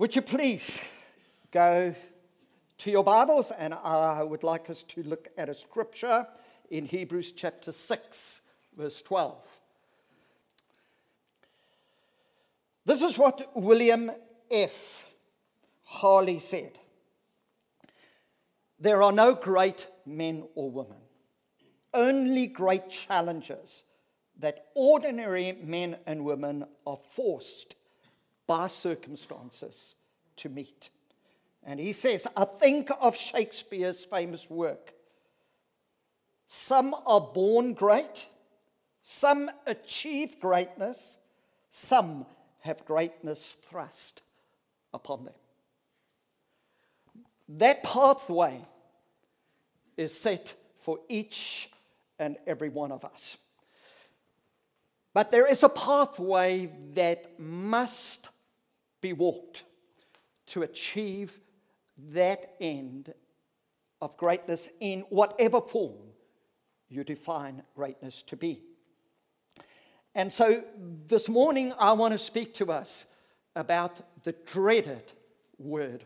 Would you please go to your Bibles and I would like us to look at a scripture in Hebrews chapter 6, verse 12. This is what William F. Halsey said There are no great men or women, only great challenges that ordinary men and women are forced by circumstances to meet. And he says, I think of Shakespeare's famous work. Some are born great, some achieve greatness, some have greatness thrust upon them. That pathway is set for each and every one of us. But there is a pathway that must be walked to achieve that end of greatness in whatever form you define greatness to be. And so this morning, I want to speak to us about the dreaded word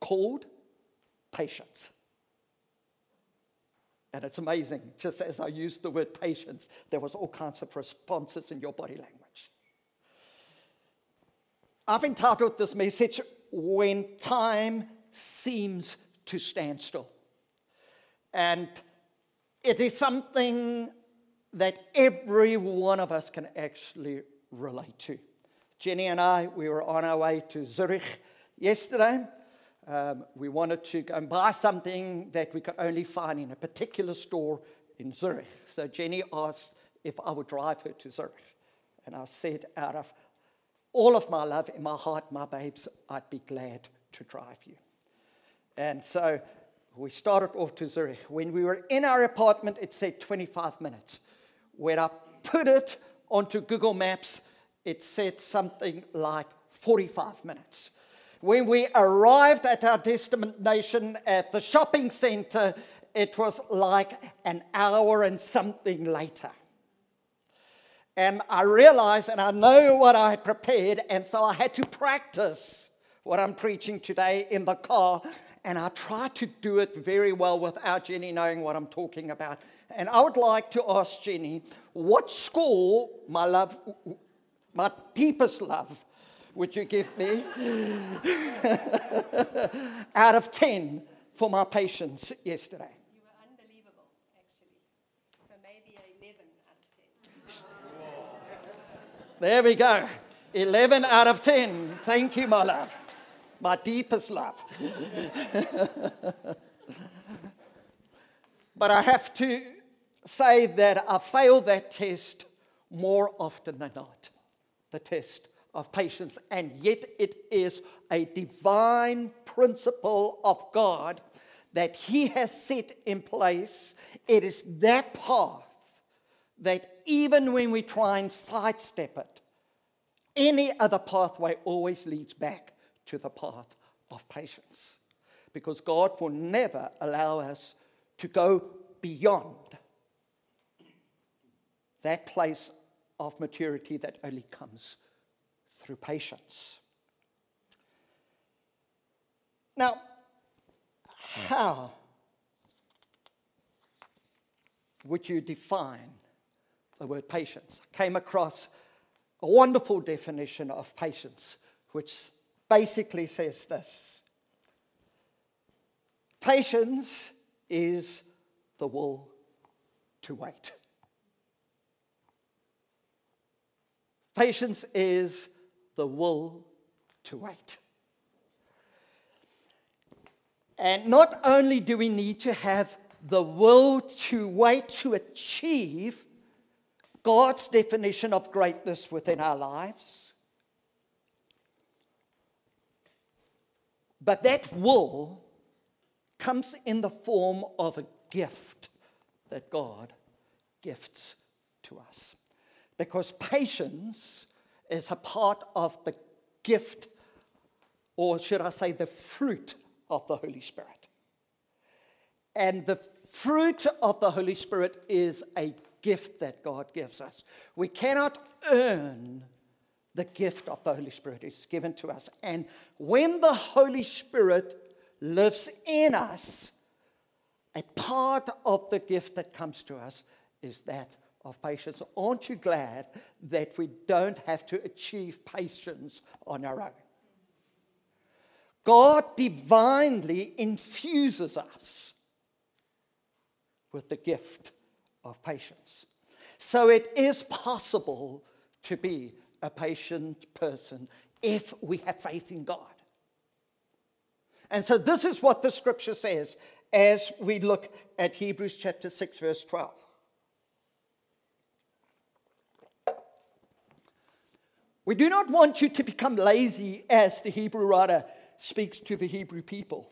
called patience. And it's amazing, just as I used the word patience, there was all kinds of responses in your body language. I've entitled this message, When Time Seems to Stand Still. And it is something that every one of us can actually relate to. Jenny and I, we were on our way to Zurich yesterday. Um, we wanted to go and buy something that we could only find in a particular store in Zurich. So Jenny asked if I would drive her to Zurich. And I said, out of all of my love in my heart, my babes, I'd be glad to drive you. And so we started off to Zurich. When we were in our apartment, it said 25 minutes. When I put it onto Google Maps, it said something like 45 minutes. When we arrived at our destination at the shopping center, it was like an hour and something later. And I realized and I know what I had prepared, and so I had to practice what I'm preaching today in the car. And I tried to do it very well without Jenny knowing what I'm talking about. And I would like to ask Jenny, what score, my love, my deepest love, would you give me out of 10 for my patience yesterday? There we go. 11 out of 10. Thank you, my love. My deepest love. but I have to say that I fail that test more often than not. The test of patience, and yet it is a divine principle of God that He has set in place. It is that path that even when we try and sidestep it, any other pathway always leads back to the path of patience. Because God will never allow us to go beyond that place of maturity that only comes through patience. Now, how would you define the word patience. I came across a wonderful definition of patience, which basically says this Patience is the will to wait. Patience is the will to wait. And not only do we need to have the will to wait to achieve God's definition of greatness within our lives. But that will comes in the form of a gift that God gifts to us. Because patience is a part of the gift, or should I say, the fruit of the Holy Spirit. And the fruit of the Holy Spirit is a gift that God gives us. We cannot earn the gift of the Holy Spirit It's given to us. And when the Holy Spirit lives in us, a part of the gift that comes to us is that of patience. Aren't you glad that we don't have to achieve patience on our own? God divinely infuses us with the gift of patience. So it is possible to be a patient person if we have faith in God. And so this is what the scripture says as we look at Hebrews chapter 6, verse 12. We do not want you to become lazy as the Hebrew writer speaks to the Hebrew people,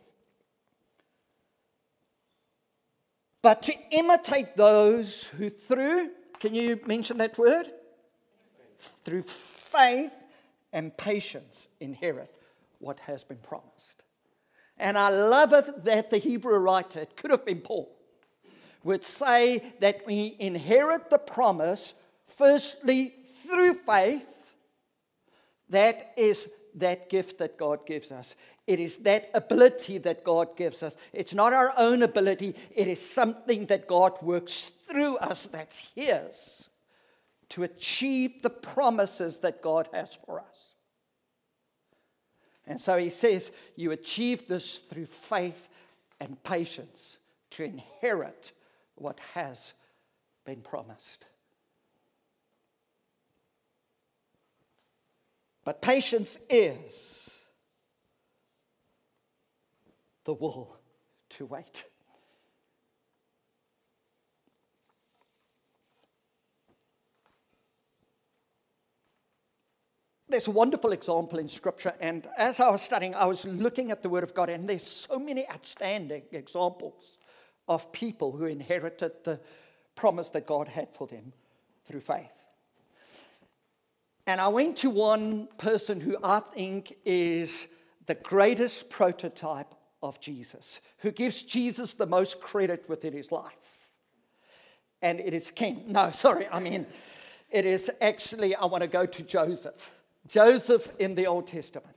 but to imitate those who, through, can you mention that word? Through faith and patience, inherit what has been promised. And I love it that the Hebrew writer, it could have been Paul, would say that we inherit the promise firstly through faith. That is that gift that God gives us. It is that ability that God gives us. It's not our own ability, it is something that God works through us that's His to achieve the promises that God has for us. And so he says, You achieve this through faith and patience to inherit what has been promised. But patience is the will to wait. there's a wonderful example in Scripture, and as I was studying, I was looking at the Word of God, and there's so many outstanding examples of people who inherited the promise that God had for them through faith. And I went to one person who I think is the greatest prototype of Jesus, who gives Jesus the most credit within his life. And it is King. No, sorry, I mean, it is actually, I want to go to Joseph. Joseph in the Old Testament.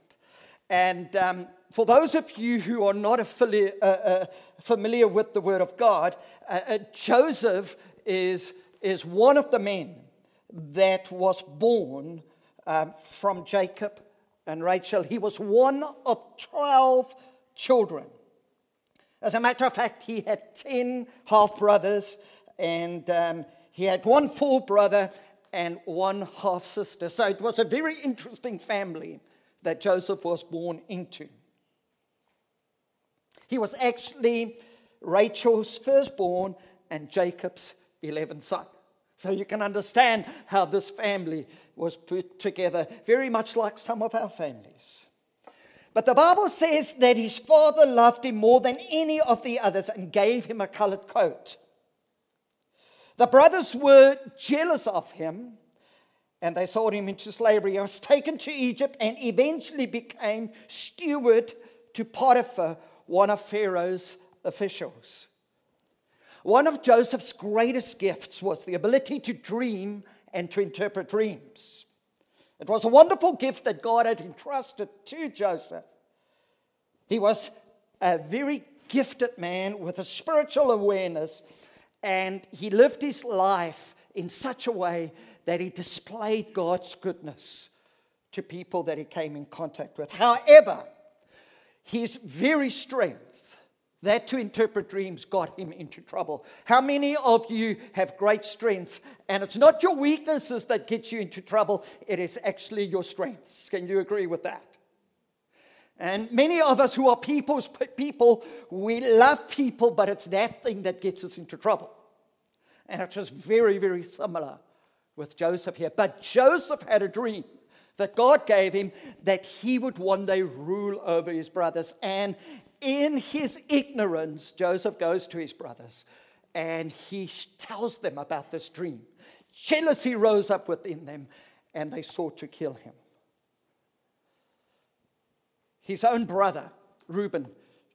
And um, for those of you who are not familiar, uh, uh, familiar with the Word of God, uh, uh, Joseph is, is one of the men that was born um, from Jacob and Rachel. He was one of 12 children. As a matter of fact, he had 10 half brothers, and um, he had one full brother, and one half sister. So it was a very interesting family that Joseph was born into. He was actually Rachel's firstborn and Jacob's 11th son. So you can understand how this family was put together, very much like some of our families. But the Bible says that his father loved him more than any of the others and gave him a colored coat. The brothers were jealous of him and they sold him into slavery. He was taken to Egypt and eventually became steward to Potiphar, one of Pharaoh's officials. One of Joseph's greatest gifts was the ability to dream and to interpret dreams. It was a wonderful gift that God had entrusted to Joseph. He was a very gifted man with a spiritual awareness and he lived his life in such a way that he displayed God's goodness to people that he came in contact with. However, his very strength, that to interpret dreams, got him into trouble. How many of you have great strengths and it's not your weaknesses that get you into trouble, it is actually your strengths? Can you agree with that? And many of us who are people's people, we love people, but it's that thing that gets us into trouble. And it's just very, very similar with Joseph here. But Joseph had a dream that God gave him that he would one day rule over his brothers. And in his ignorance, Joseph goes to his brothers and he tells them about this dream. Jealousy rose up within them and they sought to kill him. His own brother, Reuben,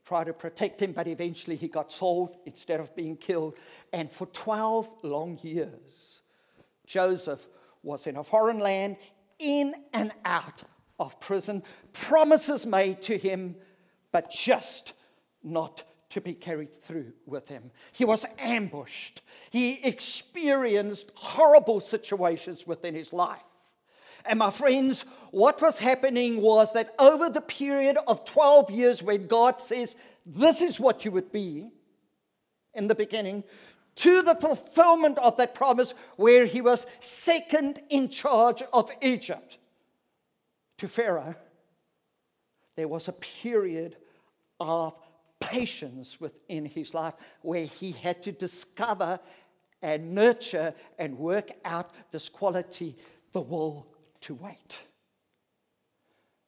tried to protect him, but eventually he got sold instead of being killed. And for 12 long years, Joseph was in a foreign land in and out of prison, promises made to him, but just not to be carried through with him. He was ambushed. He experienced horrible situations within his life. And my friends, what was happening was that over the period of 12 years, when God says, This is what you would be in the beginning, to the fulfillment of that promise, where he was second in charge of Egypt to Pharaoh, there was a period of patience within his life where he had to discover and nurture and work out this quality, the will to wait.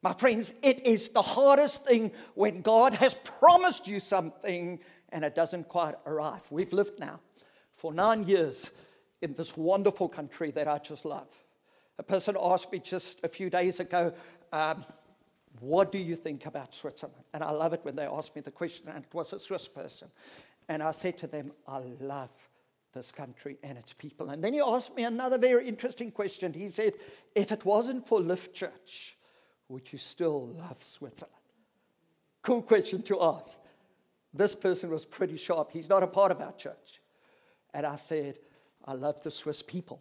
My friends, it is the hardest thing when God has promised you something and it doesn't quite arrive. We've lived now for nine years in this wonderful country that I just love. A person asked me just a few days ago, um, What do you think about Switzerland? And I love it when they ask me the question, and it was a Swiss person. And I said to them, I love this country and its people. And then he asked me another very interesting question. He said, If it wasn't for Lift Church, would you still love Switzerland? Cool question to ask. This person was pretty sharp. He's not a part of our church. And I said, I love the Swiss people.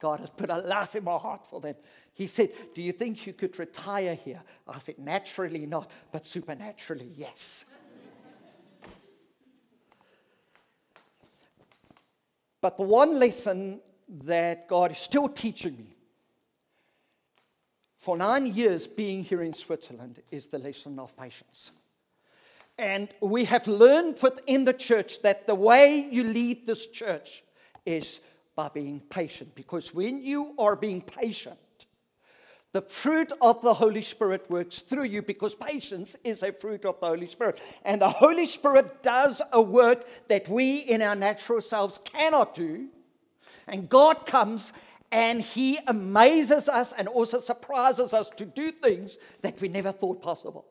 God has put a laugh in my heart for them. He said, Do you think you could retire here? I said, Naturally not, but supernaturally, yes. but the one lesson that God is still teaching me for nine years being here in Switzerland is the lesson of patience. And we have learned within the church that the way you lead this church is by being patient. Because when you are being patient, the fruit of the Holy Spirit works through you because patience is a fruit of the Holy Spirit. And the Holy Spirit does a work that we in our natural selves cannot do. And God comes and he amazes us and also surprises us to do things that we never thought possible.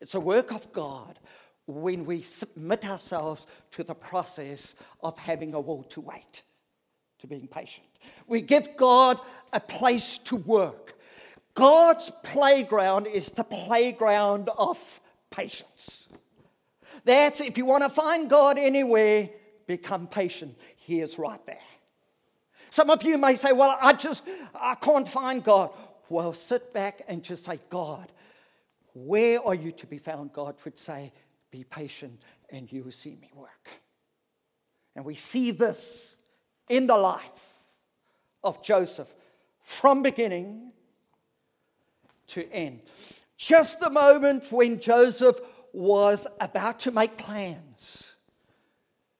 It's a work of God when we submit ourselves to the process of having a will to wait, to being patient. We give God a place to work. God's playground is the playground of patience. That's if you want to find God anywhere, become patient. He is right there. Some of you may say, Well, I just, I can't find God. Well, sit back and just say, God, where are you to be found? God would say, Be patient and you will see me work. And we see this in the life of Joseph from beginning to end. Just the moment when Joseph was about to make plans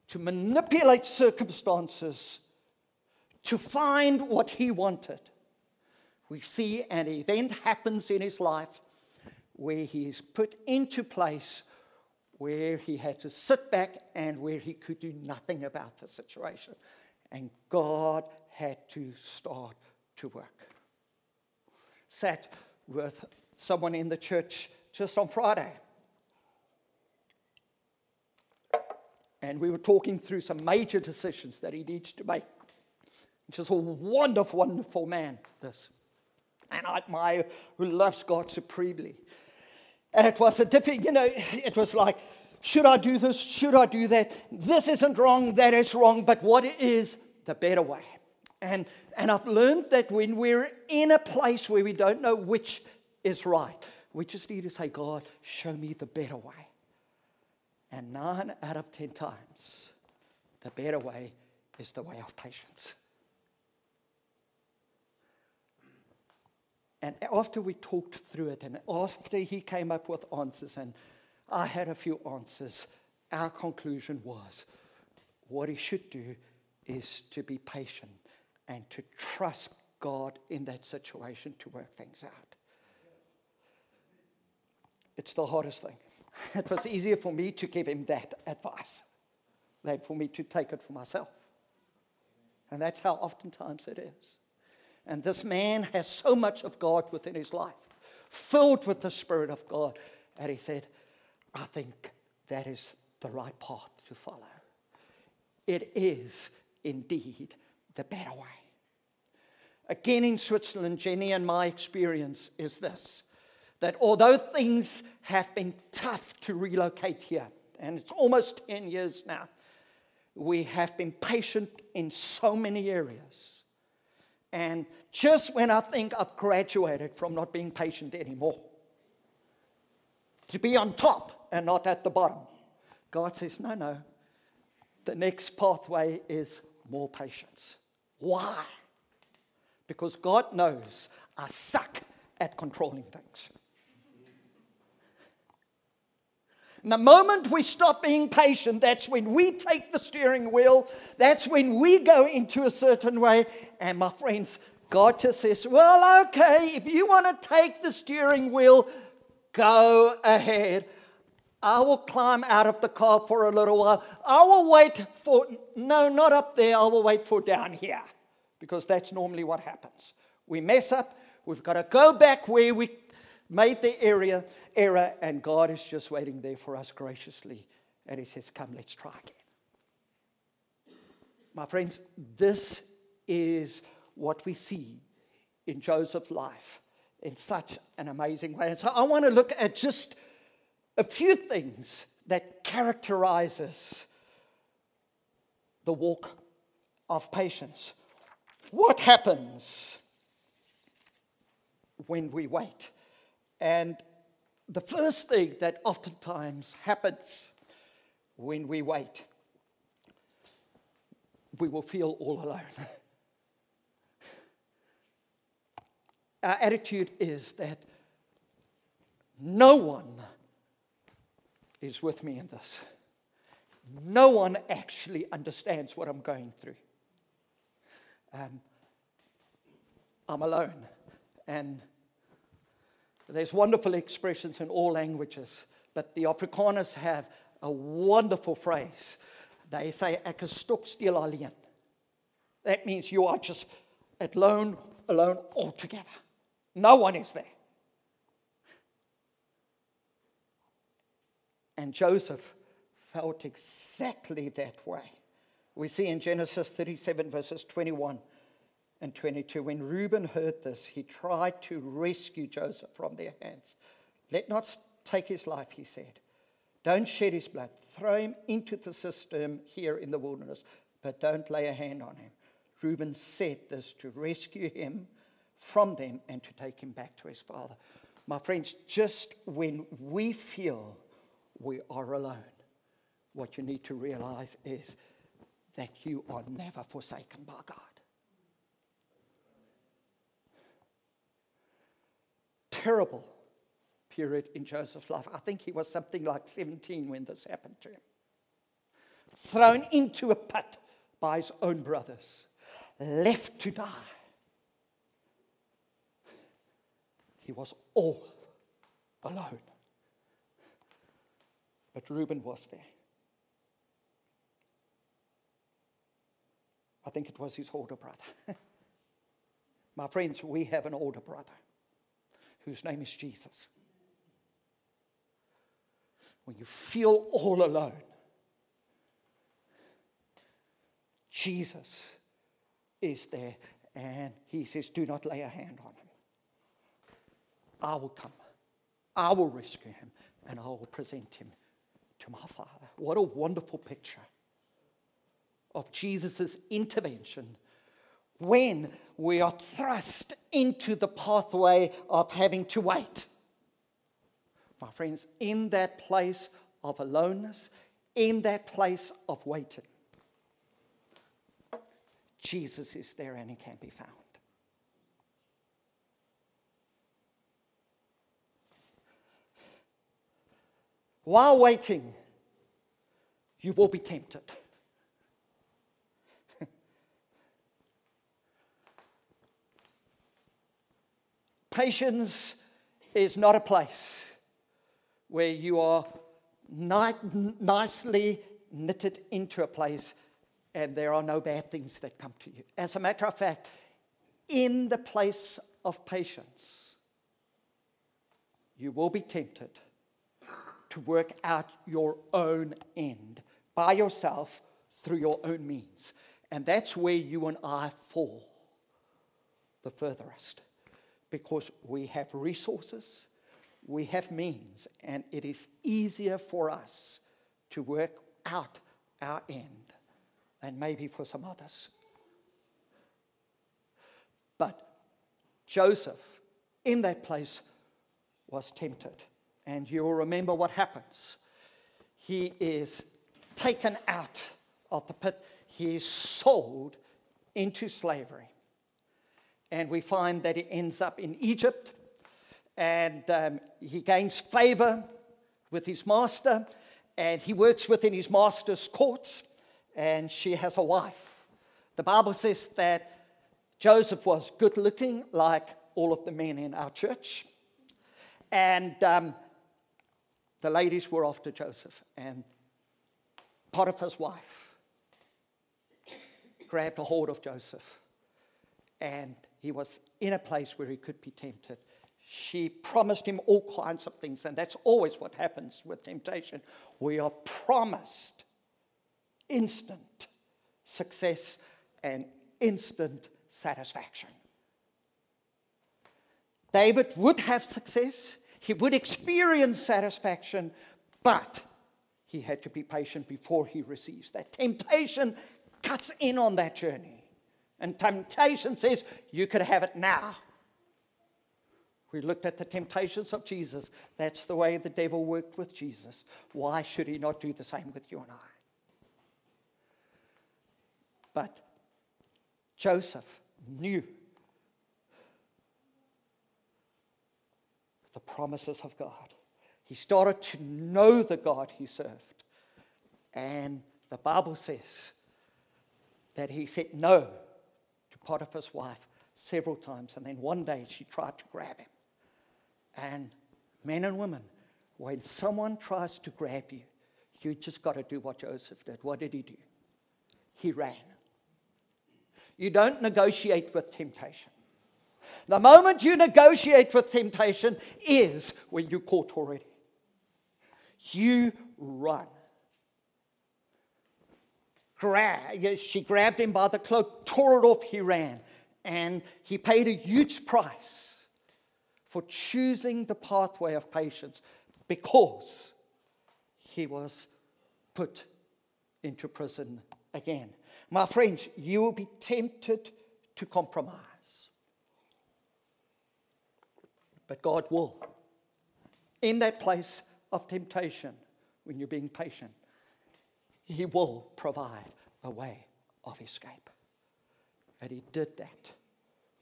to manipulate circumstances to find what he wanted. We see an event happens in his life where he is put into place where he had to sit back and where he could do nothing about the situation. And God had to start to work. Sat with someone in the church just on Friday. And we were talking through some major decisions that he needs to make just a wonderful, wonderful man, this. And I admire who loves God supremely. And it was a different, you know, it was like, should I do this? Should I do that? This isn't wrong, that is wrong, but what is the better way? And, and I've learned that when we're in a place where we don't know which is right, we just need to say, God, show me the better way. And nine out of ten times, the better way is the way of patience. And after we talked through it, and after he came up with answers, and I had a few answers, our conclusion was what he should do is to be patient and to trust God in that situation to work things out. It's the hardest thing. It was easier for me to give him that advice than for me to take it for myself. And that's how oftentimes it is. And this man has so much of God within his life, filled with the Spirit of God. And he said, I think that is the right path to follow. It is indeed the better way. again in Switzerland, Jenny and my experience is this that although things have been tough to relocate here, and it's almost 10 years now, we have been patient in so many areas. And just when I think I've graduated from not being patient anymore, to be on top and not at the bottom, God says, no, no. The next pathway is more patience. Why? Because God knows I suck at controlling things. And the moment we stop being patient, that's when we take the steering wheel. That's when we go into a certain way. And my friends, God just says, Well, okay, if you want to take the steering wheel, go ahead. I will climb out of the car for a little while. I will wait for, no, not up there. I will wait for down here because that's normally what happens. We mess up. We've got to go back where we made the area error, and God is just waiting there for us graciously. And He says, Come, let's try again. My friends, this is what we see in Joseph's life in such an amazing way. And so I want to look at just a few things that characterizes the walk of patience. What happens when we wait? And the first thing that oftentimes happens when we wait, we will feel all alone. Our attitude is that no one is with me in this. No one actually understands what I'm going through. Um, I'm alone. And there's wonderful expressions in all languages, but the Afrikaners have a wonderful phrase. They say, ek is stokstil alleen. That means you are just alone, alone altogether. No one is there. And Joseph felt exactly that way. We see in Genesis 37, verses 21 and 22. When Reuben heard this, he tried to rescue Joseph from their hands. Let not take his life, he said. Don't shed his blood. Throw him into the cistern here in the wilderness, but don't lay a hand on him. Reuben said this to rescue him from them and to take him back to his father. My friends, just when we feel we are alone, what you need to realize is that you are never forsaken by God. Terrible period in Joseph's life. I think he was something like 17 when this happened to him. Thrown into a pit by his own brothers, left to die. He was all alone. But Reuben was there. I think it was his older brother. My friends, we have an older brother whose name is Jesus. When you feel all alone, Jesus is there and he says, Do not lay a hand on him. I will come. I will rescue him and I will present him to my Father. What a wonderful picture of Jesus' intervention when we are thrust into the pathway of having to wait. My friends, in that place of aloneness, in that place of waiting, Jesus is there and he can be found. While waiting, you will be tempted. Patience is not a place where you are ni- nicely knitted into a place and there are no bad things that come to you. As a matter of fact, in the place of patience, you will be tempted to work out your own end by yourself through your own means. And that's where you and I fall. the furthest because we have resources, we have means, and it is easier for us to work out our end than maybe for some others. But Joseph, in that place, was tempted. And you'll remember what happens. He is taken out of the pit, he is sold into slavery. And we find that he ends up in Egypt and um, he gains favor with his master and he works within his master's courts and she has a wife. The Bible says that Joseph was good looking, like all of the men in our church. And um, the ladies were after Joseph. And Potiphar's wife grabbed a hold of Joseph. And he was in a place where he could be tempted. She promised him all kinds of things. And that's always what happens with temptation. We are promised instant success and instant satisfaction. David would have success, he would experience satisfaction, but he had to be patient before he receives that. Temptation cuts in on that journey. And temptation says, You could have it now. We looked at the temptations of Jesus. That's the way the devil worked with Jesus. Why should he not do the same with you and I? But Joseph knew the promises of God. He started to know the God he served. And the Bible says that he said no to Potiphar's wife several times. And then one day she tried to grab him. And men and women, when someone tries to grab you, you just got to do what Joseph did. What did he do? He ran. You don't negotiate with temptation. The moment you negotiate with temptation is when you're caught already. You run. She grabbed him by the cloak, tore it off, he ran. And he paid a huge price for choosing the pathway of patience because he was put into prison again. My friends, you will be tempted to compromise. But God will. In that place of temptation, when you're being patient, He will provide a way of escape. And He did that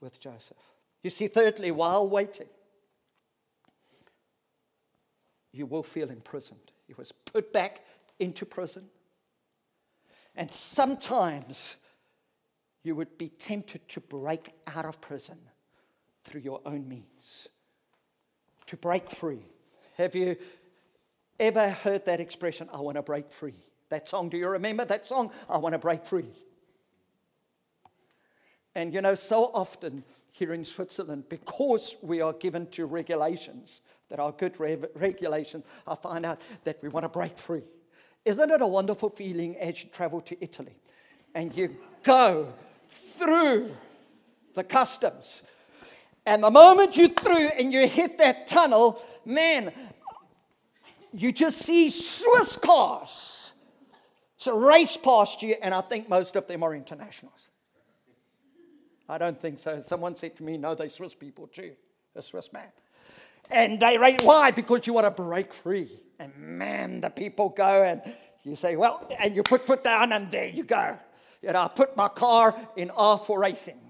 with Joseph. You see, thirdly, while waiting, you will feel imprisoned. He was put back into prison. And sometimes you would be tempted to break out of prison through your own means, to break free. Have you ever heard that expression, I want to break free? That song, do you remember that song? I want to break free. And you know, so often here in Switzerland, because we are given to regulations that are good re- regulations, I find out that we want to break free. Isn't it a wonderful feeling as you travel to Italy and you go through the customs? And the moment you through and you hit that tunnel, man, you just see Swiss cars. So race past you, and I think most of them are internationals. I don't think so. Someone said to me, no, they're Swiss people too, a Swiss man. And they rate, why? Because you want to break free. And man, the people go and you say, well, and you put foot down and there you go. You know, I put my car in R for racing.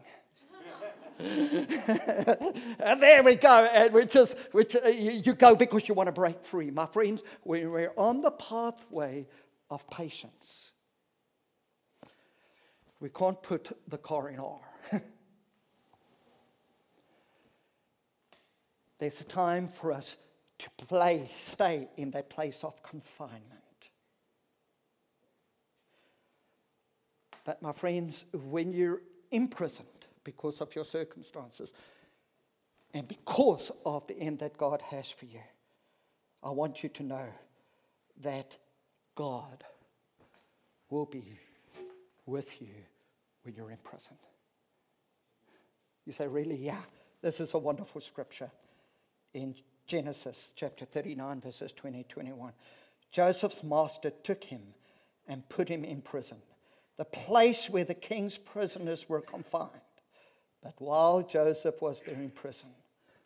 and there we go. And we just, we just, uh, you, you go because you want to break free. My friends, when we're on the pathway of patience, we can't put the car in R. There's a time for us to play, stay in that place of confinement. But, my friends, when you're imprisoned because of your circumstances and because of the end that God has for you, I want you to know that God will be with you when you're in prison. You say, Really? Yeah. This is a wonderful scripture in Genesis chapter 39, verses 20 21. Joseph's master took him and put him in prison, the place where the king's prisoners were confined. But while Joseph was there in prison,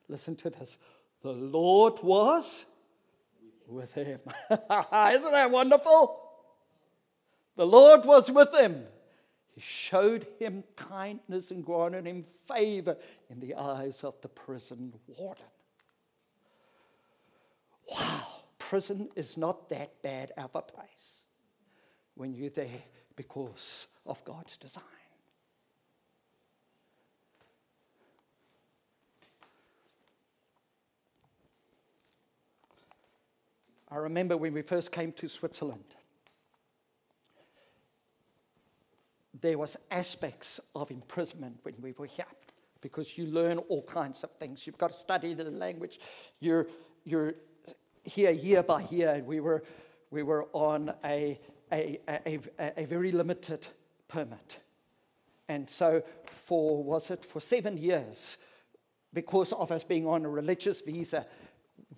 listen to this the Lord was with him. Isn't that wonderful? The Lord was with him. He showed him kindness and granted him favor in the eyes of the prison warden. Wow, prison is not that bad of a place when you're there because of God's design. I remember when we first came to Switzerland, there was aspects of imprisonment when we were here because you learn all kinds of things. You've got to study the language. You're, you're here year by year, and we were, we were on a, a, a, a, a very limited permit. And so, for was it for seven years, because of us being on a religious visa,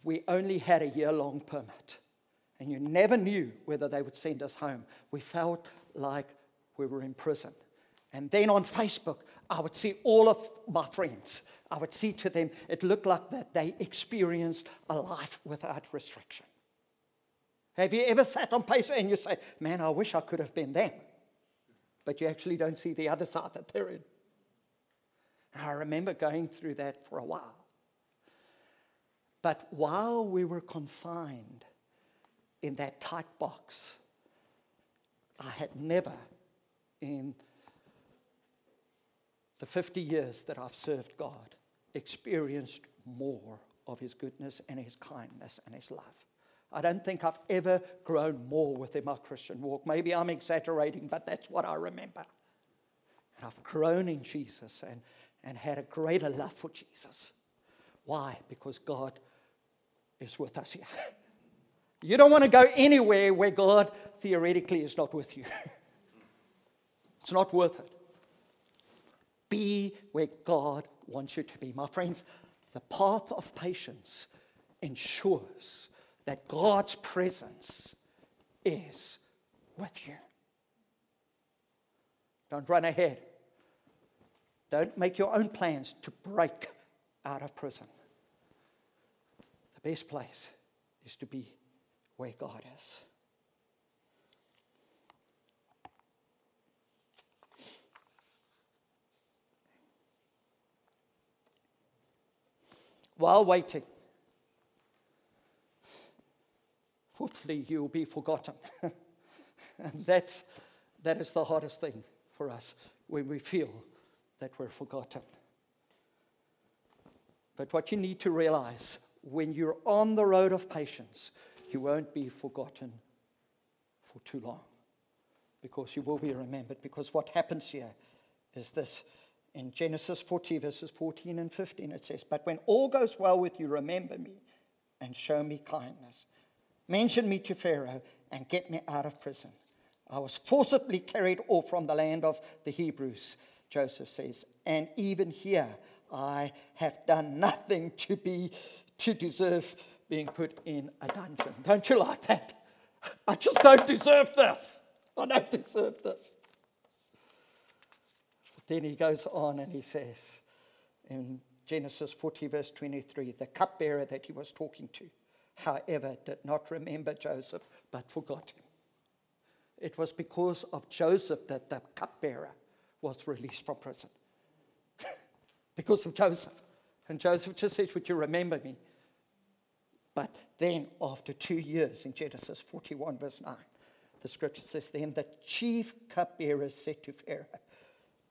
we only had a year long permit. And you never knew whether they would send us home. We felt like we were in prison. And then on Facebook, I would see all of my friends. I would see to them, it looked like that they experienced a life without restriction. Have you ever sat on Facebook and you say, Man, I wish I could have been them? But you actually don't see the other side that they're in. And I remember going through that for a while. But while we were confined in that tight box, I had never, in the 50 years that I've served God, experienced more of His goodness and His kindness and His love. I don't think I've ever grown more within my Christian walk. Maybe I'm exaggerating, but that's what I remember. And I've grown in Jesus and, and had a greater love for Jesus. Why? Because God is with us here. You don't want to go anywhere where God theoretically is not with you. it's not worth it. Be where God wants you to be. My friends, the path of patience ensures that God's presence is with you. Don't run ahead. Don't make your own plans to break out of prison best place is to be where God is. While waiting, fourthly, you'll be forgotten. and that's, that is the hardest thing for us when we feel that we're forgotten. But what you need to realize when you're on the road of patience, you won't be forgotten for too long because you will be remembered. Because what happens here is this in Genesis 40, verses 14 and 15, it says, But when all goes well with you, remember me and show me kindness. Mention me to Pharaoh and get me out of prison. I was forcibly carried off from the land of the Hebrews, Joseph says, and even here I have done nothing to be to deserve being put in a dungeon. Don't you like that? I just don't deserve this. I don't deserve this. Then he goes on and he says in Genesis 40, verse 23, the cupbearer that he was talking to, however, did not remember Joseph but forgot him. It was because of Joseph that the cupbearer was released from prison. because of Joseph. And Joseph just says, Would you remember me? But then, after two years, in Genesis 41, verse 9, the scripture says, Then the chief cupbearer said to Pharaoh,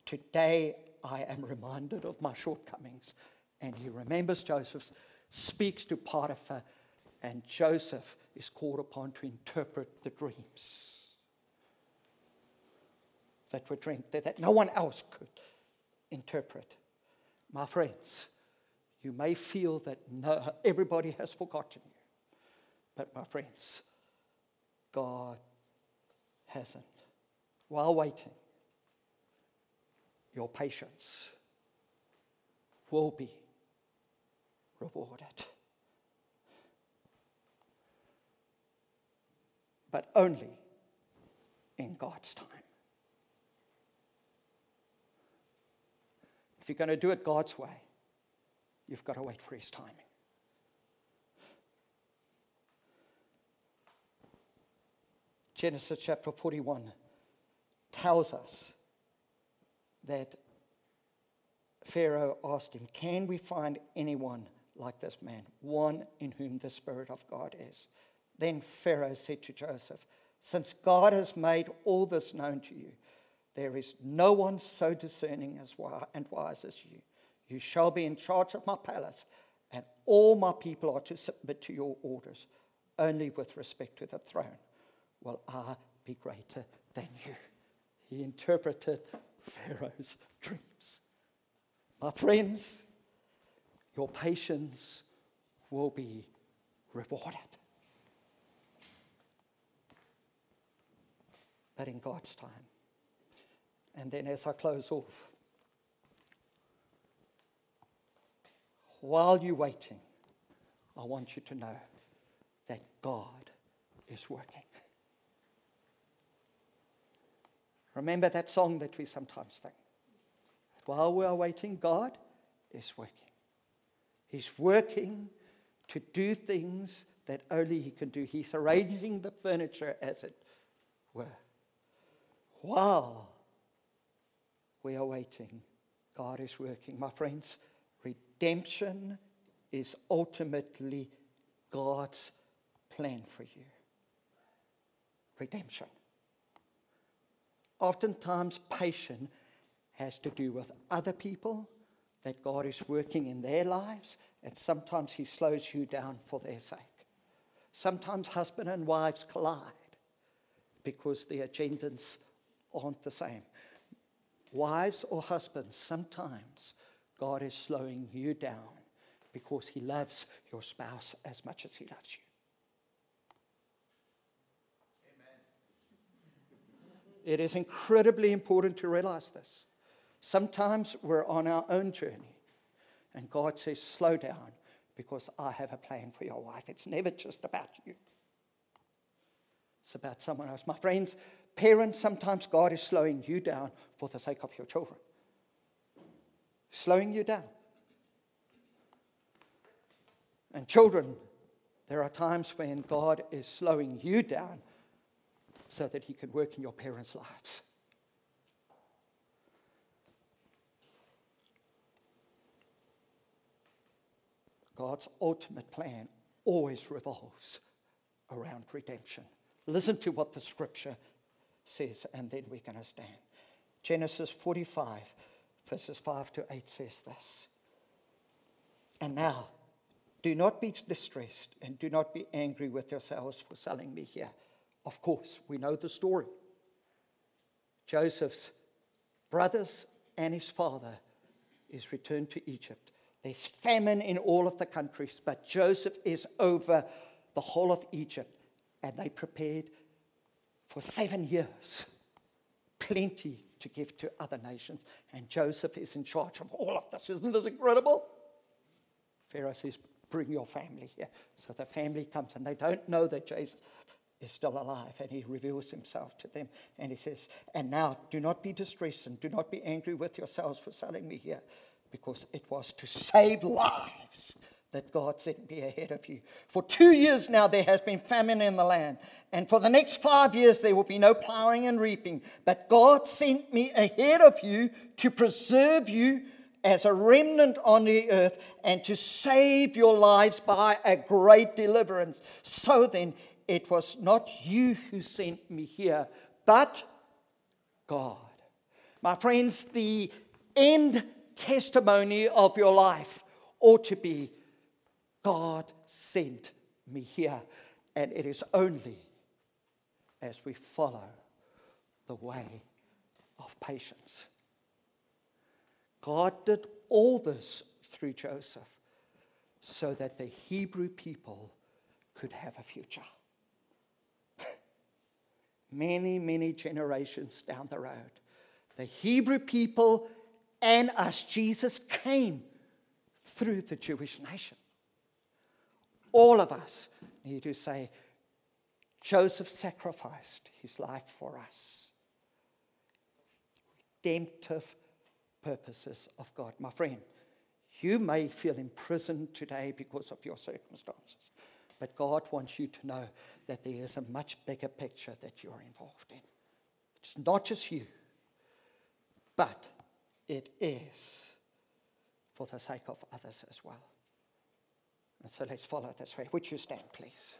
Today I am reminded of my shortcomings. And he remembers Joseph, speaks to Potiphar, and Joseph is called upon to interpret the dreams that were dreamed, that no one else could interpret. My friends, you may feel that no, everybody has forgotten you. But, my friends, God hasn't. While waiting, your patience will be rewarded. But only in God's time. If you're going to do it God's way, you've got to wait for His timing. Genesis chapter 41 tells us that Pharaoh asked him, Can we find anyone like this man, one in whom the Spirit of God is? Then Pharaoh said to Joseph, Since God has made all this known to you, there is no one so discerning as and wise as you. You shall be in charge of my palace, and all my people are to submit to your orders. Only with respect to the throne will I be greater than you. He interpreted Pharaoh's dreams. My friends, your patience will be rewarded. But in God's time. And then as I close off, while you're waiting, I want you to know that God is working. Remember that song that we sometimes sing? While we are waiting, God is working. He's working to do things that only He can do. He's arranging the furniture, as it were. While we are waiting, God is working. My friends, redemption is ultimately God's plan for you. Redemption. Oftentimes, patience has to do with other people that God is working in their lives, and sometimes He slows you down for their sake. Sometimes husband and wives collide because the agendas aren't the same. Wives or husbands, sometimes God is slowing you down because He loves your spouse as much as He loves you. It is incredibly important to realize this. Sometimes we're on our own journey, and God says, Slow down because I have a plan for your wife. It's never just about you, it's about someone else. My friends, parents, sometimes God is slowing you down for the sake of your children, slowing you down. And children, there are times when God is slowing you down so that He can work in your parents' lives. God's ultimate plan always revolves around redemption. Listen to what the scripture says, and then we're going to stand. Genesis 45, verses 5 to 8 says this. And now, do not be distressed and do not be angry with yourselves for selling me here. Of course, we know the story. Joseph's brothers and his father is returned to Egypt. There's famine in all of the countries, but Joseph is over the whole of Egypt, and they prepared for seven years. Plenty to give to other nations, and Joseph is in charge of all of this. Isn't this incredible? Pharaoh says, Bring your family here. So the family comes, and they don't know that Jesus is still alive and he reveals himself to them and he says and now do not be distressed and do not be angry with yourselves for selling me here because it was to save lives that God sent me ahead of you. For two years now, there has been famine in the land. And for the next five years, there will be no plowing and reaping. But God sent me ahead of you to preserve you as a remnant on the earth and to save your lives by a great deliverance. So then, it was not you who sent me here, but God. My friends, the end testimony of your life ought to be God sent me here. And it is only as we follow the way of patience. God did all this through Joseph so that the Hebrew people could have a future many, many generations down the road. The Hebrew people and us, Jesus came through the Jewish nation. All of us need to say, Joseph sacrificed his life for us. Redemptive purposes of God. My friend, you may feel imprisoned today because of your circumstances, but God wants you to know that there is a much bigger picture that you're involved in. It's not just you, but it is for the sake of others as well. And so let's follow this way. Would you stand, please?